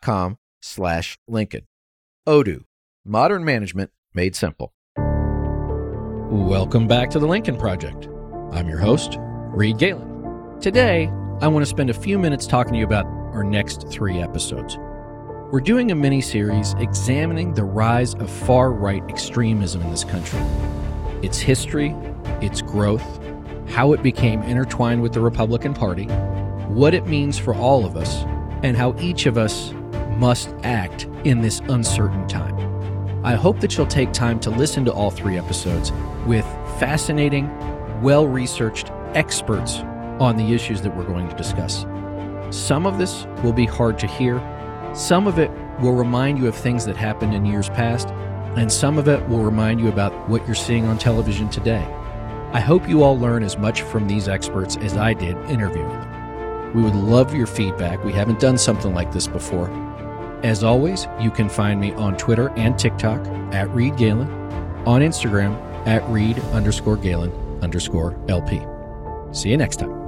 com slash Lincoln. Odoo, modern management made simple. Welcome back to the Lincoln Project. I'm your host, Reed Galen. Today, I want to spend a few minutes talking to you about our next three episodes. We're doing a mini series examining the rise of far right extremism in this country, its history, its growth, how it became intertwined with the Republican Party, what it means for all of us, and how each of us must act in this uncertain time. I hope that you'll take time to listen to all three episodes with fascinating, well researched experts on the issues that we're going to discuss. Some of this will be hard to hear, some of it will remind you of things that happened in years past, and some of it will remind you about what you're seeing on television today. I hope you all learn as much from these experts as I did interviewing them. We would love your feedback. We haven't done something like this before. As always, you can find me on Twitter and TikTok at Reed Galen, on Instagram at Reed underscore Galen underscore LP. See you next time.